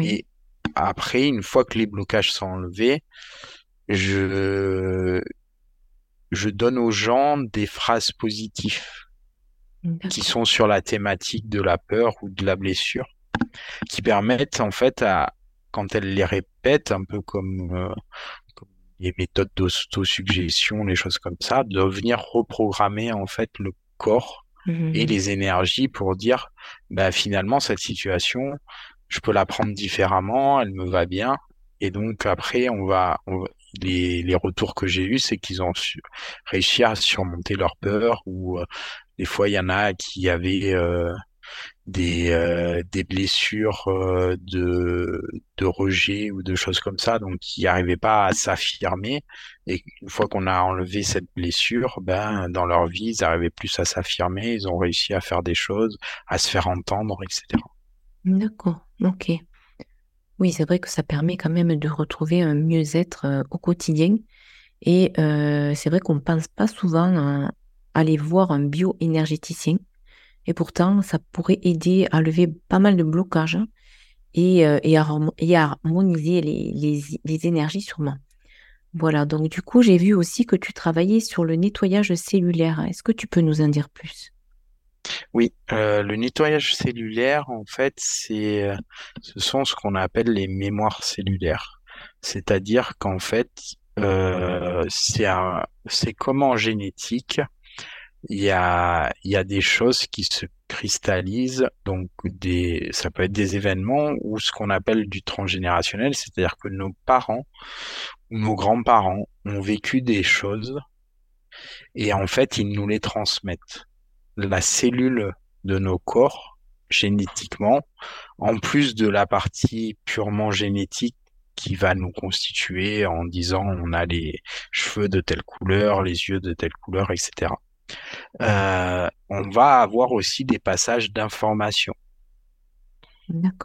Et après, une fois que les blocages sont enlevés, je, je donne aux gens des phrases positives qui sont sur la thématique de la peur ou de la blessure, qui permettent en fait à, quand elles les répètent, un peu comme, euh, les méthodes d'autosuggestion, les choses comme ça, de venir reprogrammer en fait le corps mmh et les énergies pour dire bah finalement cette situation je peux la prendre différemment elle me va bien. Et donc après on va, les, les retours que j'ai eus c'est qu'ils ont réussi à surmonter leur peur ou euh, des fois il y en a qui avaient euh, des, euh, des blessures euh, de, de rejet ou de choses comme ça, donc qui n'arrivaient pas à s'affirmer. Et une fois qu'on a enlevé cette blessure, ben, dans leur vie, ils n'arrivaient plus à s'affirmer, ils ont réussi à faire des choses, à se faire entendre, etc. D'accord, ok. Oui, c'est vrai que ça permet quand même de retrouver un mieux-être euh, au quotidien. Et c'est vrai qu'on ne pense pas souvent à aller voir un bioénergéticien et pourtant, ça pourrait aider à lever pas mal de blocages hein, et, euh, et, à, harmoniser les, énergies sûrement. Voilà, donc du coup, j'ai vu aussi que tu travaillais sur le nettoyage cellulaire. Est-ce que tu peux nous en dire plus? Oui, euh, le nettoyage cellulaire, en fait, c'est, ce sont ce qu'on appelle les mémoires cellulaires. C'est-à-dire qu'en fait, euh, c'est un- génétique, il y a, y a des choses qui se cristallisent, donc des, ça peut être des événements ou ce qu'on appelle du transgénérationnel, c'est-à-dire que nos parents ou nos grands-parents ont vécu des choses et en fait, ils nous les transmettent. La cellule de nos corps, génétiquement, en plus de la partie purement génétique qui va nous constituer en disant on a les cheveux de telle couleur, les yeux de telle couleur, etc. Euh, on va avoir aussi des passages d'informations.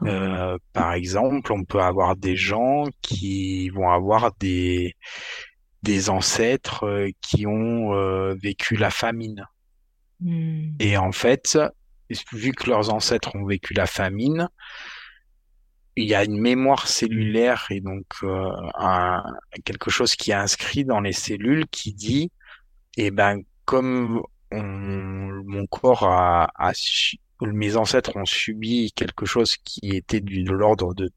Euh, par exemple, on peut avoir des gens qui vont avoir des, des ancêtres euh, qui ont euh, vécu la famine. Hmm. Et en fait, vu que leurs ancêtres ont vécu la famine, il y a une mémoire cellulaire et donc euh, un, quelque chose qui est inscrit dans les cellules qui dit, eh ben, comme on, mon corps a, a su- mes ancêtres ont subi quelque chose qui était du, de l'ordre de,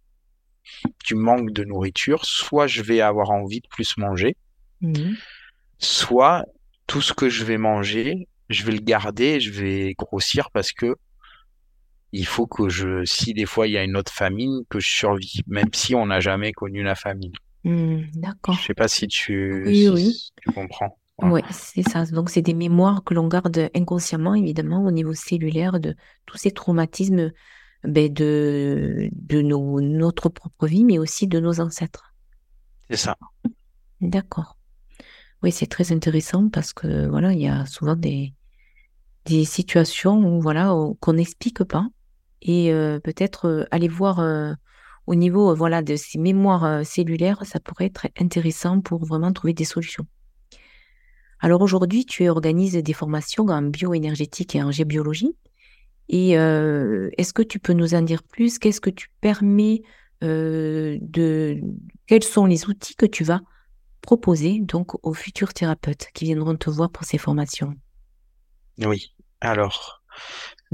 du manque de nourriture, soit je vais avoir envie de plus manger, Mhm. soit tout ce que je vais manger, je vais le garder je vais grossir parce que il faut que je, si des fois il y a une autre famine, que je survive, même si on n'a jamais connu la famine. Je D'accord. sais pas si tu, Oui, si oui. tu comprends. Oui, c'est ça. Donc, c'est des mémoires que l'on garde inconsciemment, évidemment, au niveau cellulaire de tous ces traumatismes ben, de, de nos, notre propre vie, mais aussi de nos ancêtres. C'est ça. D'accord. Oui, c'est très intéressant parce que voilà, il y a souvent des, des situations où voilà, qu'on n'explique pas. Et euh, peut-être euh, aller voir euh, au niveau voilà, de ces mémoires cellulaires, ça pourrait être intéressant pour vraiment trouver des solutions. Alors aujourd'hui, tu organises des formations en bioénergétique et en géobiologie. Et euh, est-ce que tu peux nous en dire plus? Qu'est-ce que tu permets euh, de... Quels sont les outils que tu vas proposer donc aux futurs thérapeutes qui viendront te voir pour ces formations? Oui. Alors,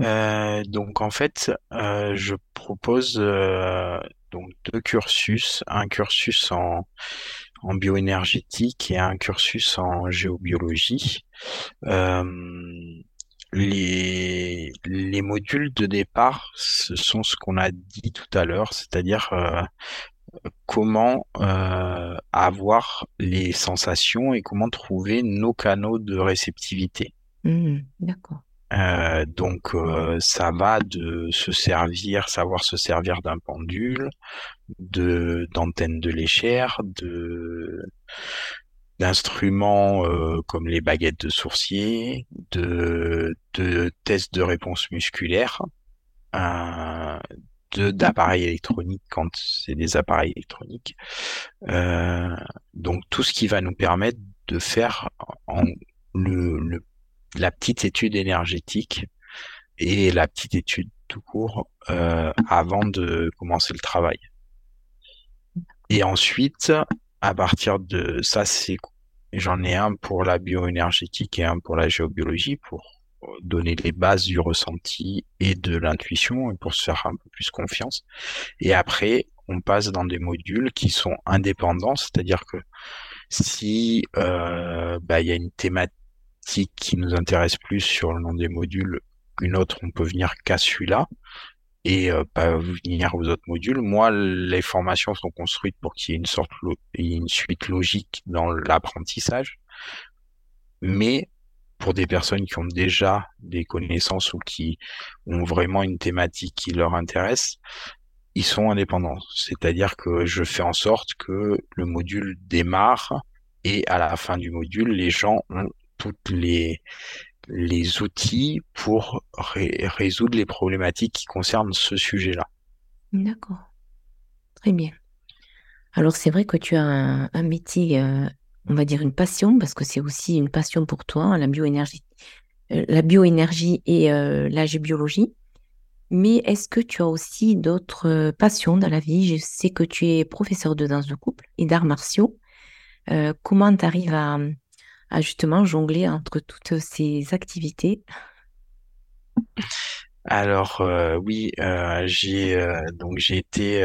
euh, donc en fait, je propose donc deux cursus, un cursus en, en bioénergétique et un cursus en géobiologie. Euh, les, les modules de départ, ce sont ce qu'on a dit tout à l'heure, c'est-à-dire euh, comment euh, avoir les sensations et comment trouver nos canaux de réceptivité. Hmm, d'accord. Euh, donc euh, ça va de se servir, savoir se servir d'un pendule, de d'antennes de léchère, de d'instruments euh, comme les baguettes de sourcier, de de tests de réponse musculaire, euh, de d'appareils électroniques quand c'est des appareils électroniques. Euh, donc tout ce qui va nous permettre de faire en le, le la petite étude énergétique et la petite étude tout court euh, avant de commencer le travail. Et ensuite, à partir de ça, c'est j'en ai un pour la bioénergétique et un pour la géobiologie pour donner les bases du ressenti et de l'intuition et pour se faire un peu plus confiance. Et après, on passe dans des modules qui sont indépendants, c'est-à-dire que si euh, bah, il y a une thématique qui nous intéresse plus sur le nom des modules qu'une autre, on peut venir qu'à celui-là et euh, pas venir aux autres modules. Moi, les formations sont construites pour qu'il y ait une sorte une suite logique dans l'apprentissage, mais pour des personnes qui ont déjà des connaissances ou qui ont vraiment une thématique qui leur intéresse, ils sont indépendants. C'est-à-dire que je fais en sorte que le module démarre et à la fin du module, les gens ont toutes les les outils pour ré- résoudre les problématiques qui concernent ce sujet-là. D'accord. Très bien. Alors, c'est vrai que tu as un, métier, euh, on va dire une passion, parce que c'est aussi une passion pour toi, la bioénergie, euh, la bioénergie et euh, la géobiologie. Mais est-ce que tu as aussi d'autres passions dans la vie? Je sais que tu es professeur de danse de couple et d'arts martiaux. Comment tu arrives à, justement jongler entre toutes ces activités? Alors oui, j'ai donc j'ai été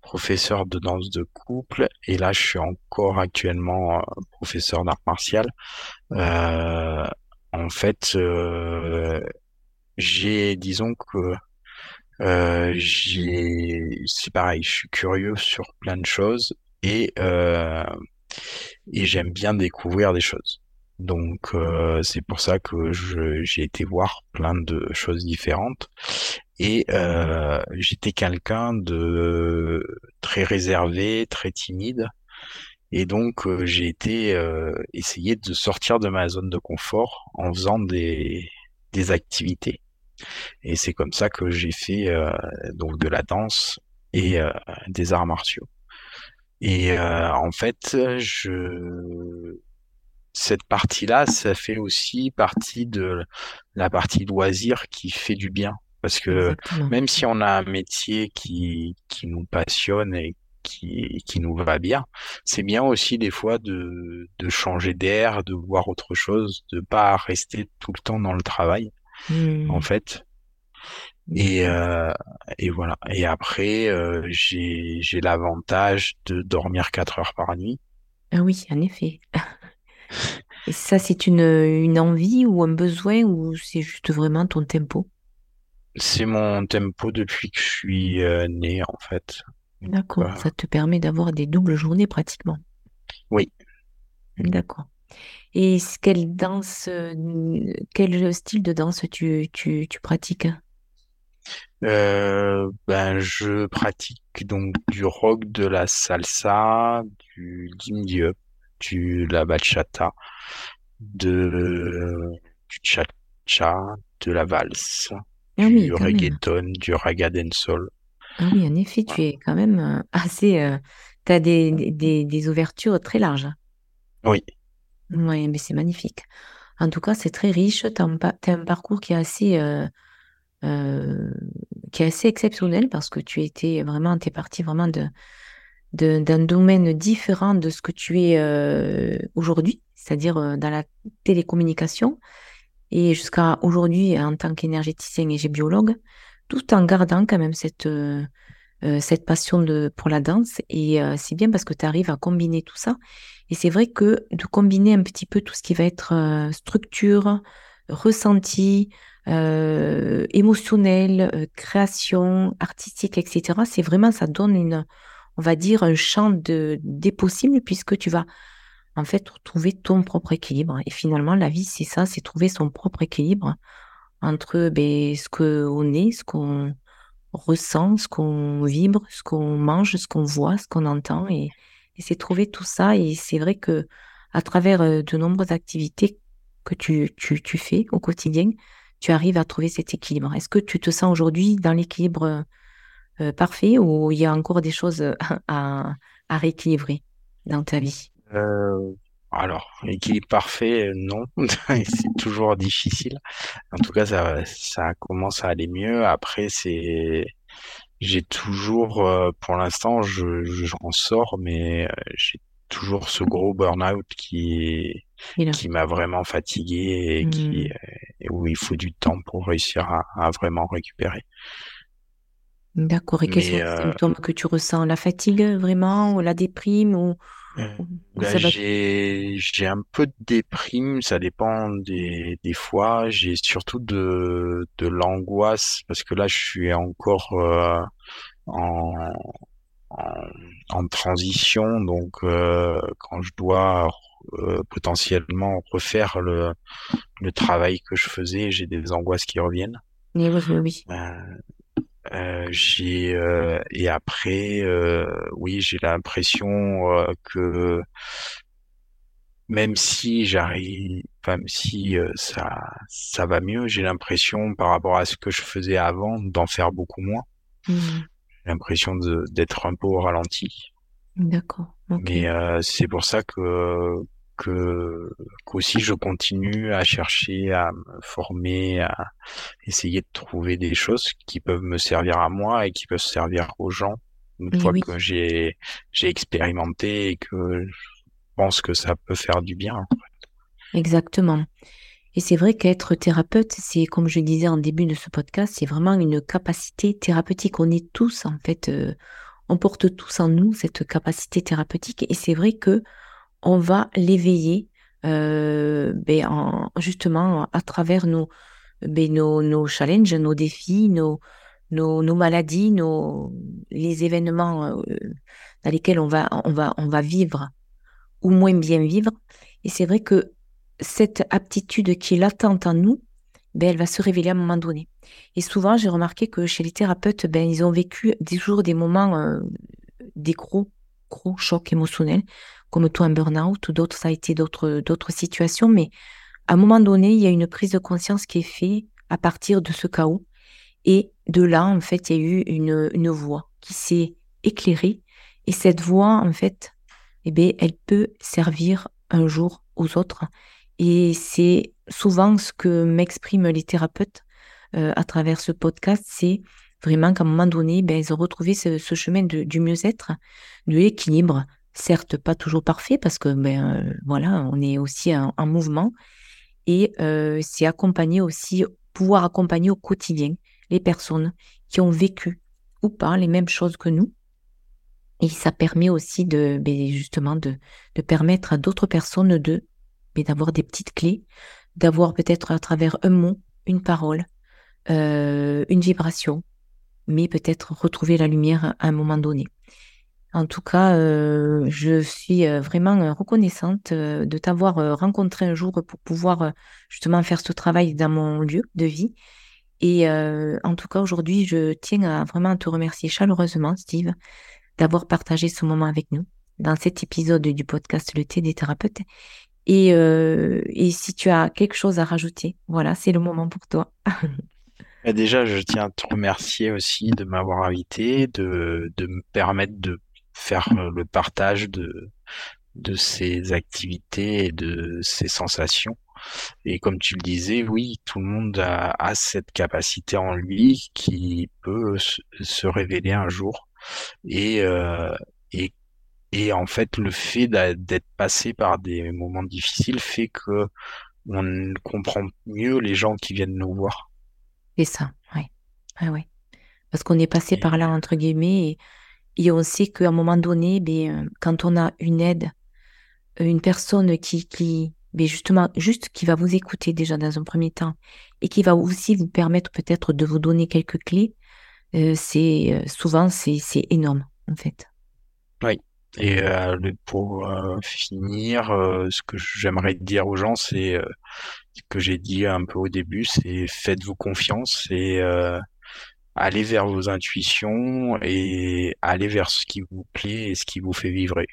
professeur de danse de couple et là je suis encore actuellement professeur d'art martial. en fait, j'ai disons que euh, j'ai, c'est pareil, je suis curieux sur plein de choses et euh, et j'aime bien découvrir des choses. Donc euh, c'est pour ça que j'ai été voir plein de choses différentes et euh, j'étais quelqu'un de très réservé, très timide et donc euh, j'ai été euh, essayer de sortir de ma zone de confort en faisant des des activités et c'est comme ça que j'ai fait euh, donc de la danse et des arts martiaux. Et euh, en fait, je cette partie-là, ça fait aussi partie de la partie loisir qui fait du bien. Parce que Exactement. même si on a un métier qui, qui nous passionne et qui, qui nous va bien, c'est bien aussi des fois de, de changer d'air, de voir autre chose, de pas rester tout le temps dans le travail, en Hmm. fait. Et, euh, et voilà. Et après, euh, j'ai, j'ai l'avantage de dormir 4 heures par nuit. Ah oui, en effet. Et ça, c'est une, une envie ou un besoin ou c'est juste vraiment ton tempo? C'est mon tempo depuis que je suis euh, né, en fait. D'accord. euh, Ça te permet d'avoir des doubles journées pratiquement. oui. D'accord. Et quelle danse, quel style de danse tu, tu, tu pratiques? Euh, ben, je pratique donc du rock, de la salsa, du hop, du la bachata, de du cha-cha, de la valse, Ah oui, du même. reggaeton, du raga dancehall. Ah oui, en effet, tu es quand même euh, assez... euh, tu as des, des, des ouvertures très larges. Oui. Oui, mais c'est magnifique. En tout cas, c'est très riche. Tu as, un parcours qui est assez, euh, euh, qui est assez exceptionnel parce que tu étais vraiment, tu es parti vraiment de, d'un domaine différent de ce que tu es euh, aujourd'hui, c'est-à-dire euh, dans la télécommunication et jusqu'à aujourd'hui en tant qu'énergéticien et gébiologue, tout en gardant quand même cette, cette passion de, pour la danse. Et c'est bien parce que tu arrives à combiner tout ça. Et c'est vrai que de combiner un petit peu tout ce qui va être structure, ressenti, euh, émotionnel, euh, création artistique, etc., c'est vraiment, ça donne une, on va dire, un champ de, des possibles puisque tu vas en fait trouver ton propre équilibre. Et finalement, la vie, c'est ça, c'est trouver son propre équilibre entre ben, ce qu'on est, ce qu'on ressent, ce qu'on vibre, ce qu'on mange, ce qu'on voit, ce qu'on entend. Et, et c'est trouver tout ça. Et c'est vrai que à travers euh, de nombreuses activités que tu, tu, tu fais au quotidien, tu arrives à trouver cet équilibre. Est-ce que tu te sens aujourd'hui dans l'équilibre euh, parfait ou il y a encore des choses à, à rééquilibrer dans ta vie? Euh, alors, équilibre parfait, euh, non. C'est toujours difficile. En tout cas, ça, ça commence à aller mieux. Après, c'est, j'ai toujours, euh, pour l'instant, je, je- j'en sors, mais euh, j'ai toujours ce gros burn-out qui, qui m'a vraiment fatigué et qui, hmm, euh, et où il faut du temps pour réussir à, à vraiment récupérer. d'accord. Et quels sont les euh, symptômes que tu ressens? La fatigue vraiment ou la déprime ou, Euh, va? j'ai j'ai un peu de déprime, ça dépend des, des fois. J'ai surtout de de l'angoisse parce que là, je suis encore euh, en, en en transition, donc euh, quand je dois euh, potentiellement refaire le le travail que je faisais, j'ai des angoisses qui reviennent. Oui, oui. Euh, euh, j'ai euh, et après, oui, j'ai l'impression que même si j'arrive, même si ça, ça va mieux, j'ai l'impression par rapport à ce que je faisais avant d'en faire beaucoup moins. Hmm, J'ai l'impression d'être un peu au ralenti. d'accord. Ok. Mais euh, c'est pour ça que que qu'aussi je continue à chercher à me former, à essayer de trouver des choses qui peuvent me servir à moi et qui peuvent servir aux gens une Et fois oui, que j'ai j'ai expérimenté et que je pense que ça peut faire du bien. exactement. Et c'est vrai qu'être thérapeute, c'est comme je disais en début de ce podcast, c'est vraiment une capacité thérapeutique. On est tous en fait, euh, on porte tous en nous cette capacité thérapeutique. Et c'est vrai que on va l'éveiller euh, ben, justement à travers nos, ben, nos, nos, challenges, nos défis, nos, nos, nos maladies, nos, les événements euh, dans lesquels on va, on, va, on va vivre ou moins bien vivre. Et c'est vrai que cette aptitude qui est latente en nous, ben, elle va se révéler à un moment donné. Et souvent, j'ai remarqué que chez les thérapeutes, ben, ils ont vécu toujours des moments, euh, des gros, gros chocs émotionnels, comme toi un burn-out ou d'autres, ça a été d'autres, situations. Mais à un moment donné, il y a une prise de conscience qui est faite à partir de ce chaos. Et de là, en fait, il y a eu une, une voix qui s'est éclairée. Et cette voix, en fait, eh bien, elle peut servir un jour aux autres. Et c'est souvent ce que m'expriment les thérapeutes euh, à travers ce podcast, c'est vraiment qu'à un moment donné, ben, ils ont retrouvé ce, chemin du mieux-être, de l'équilibre, certes pas toujours parfait parce que ben euh, voilà, on est aussi en, mouvement et euh, c'est accompagner aussi pouvoir accompagner au quotidien les personnes qui ont vécu ou pas les mêmes choses que nous. Et ça permet aussi de ben, justement de, de permettre à d'autres personnes de mais d'avoir des petites clés, d'avoir peut-être à travers un mot, une parole, euh, une vibration, mais peut-être retrouver la lumière à un moment donné. En tout cas, euh, je suis euh, vraiment reconnaissante de t'avoir rencontré un jour pour pouvoir justement faire ce travail dans mon lieu de vie. Et en tout cas, aujourd'hui, je tiens à vraiment te remercier chaleureusement, Steve, d'avoir partagé ce moment avec nous dans cet épisode du podcast Le thé des thérapeutes. Et, euh, et si tu as quelque chose à rajouter, voilà, c'est le moment pour toi. Bah, déjà, je tiens à te remercier aussi de m'avoir invité, de, de me permettre de faire le partage de, de ces activités et de ces sensations. Et comme tu le disais, oui, tout le monde a, a cette capacité en lui qui peut se, se révéler un jour. Et, euh, et et en fait, le fait d'être passé par des moments difficiles fait que on comprend mieux les gens qui viennent nous voir. C'est ça, oui. ouais. Parce qu'on est passé par là, entre guillemets, et, on sait qu'à un moment donné, ben, euh, quand on a une aide, euh, une personne qui, qui ben, justement, juste qui va vous écouter déjà dans un premier temps, et qui va aussi vous permettre peut-être de vous donner quelques clés, euh, c'est souvent, c'est énorme, en fait. Oui. Et pour finir, ce que j'aimerais dire aux gens, c'est ce que j'ai dit un peu au début, c'est faites-vous confiance et allez vers vos intuitions et allez vers ce qui vous plaît et ce qui vous fait vibrer.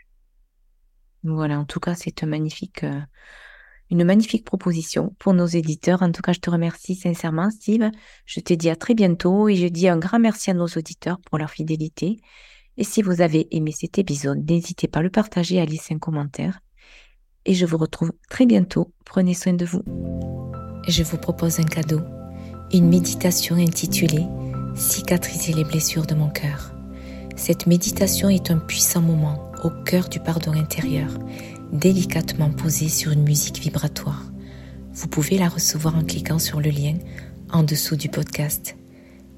Voilà, en tout cas, c'est un magnifique, une magnifique proposition pour nos éditeurs. En tout cas, je te remercie sincèrement, Steve. Je te dis à très bientôt et je dis un grand merci à nos auditeurs pour leur fidélité. Et si vous avez aimé cet épisode, n'hésitez pas à le partager à laisser un commentaire. Et je vous retrouve très bientôt. Prenez soin de vous. Je vous propose un cadeau, une méditation intitulée Cicatriser les blessures de mon cœur. Cette méditation est un puissant moment au cœur du pardon intérieur, délicatement posé sur une musique vibratoire. Vous pouvez la recevoir en cliquant sur le lien en dessous du podcast.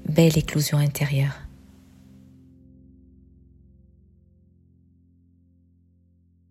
Belle éclosion intérieure.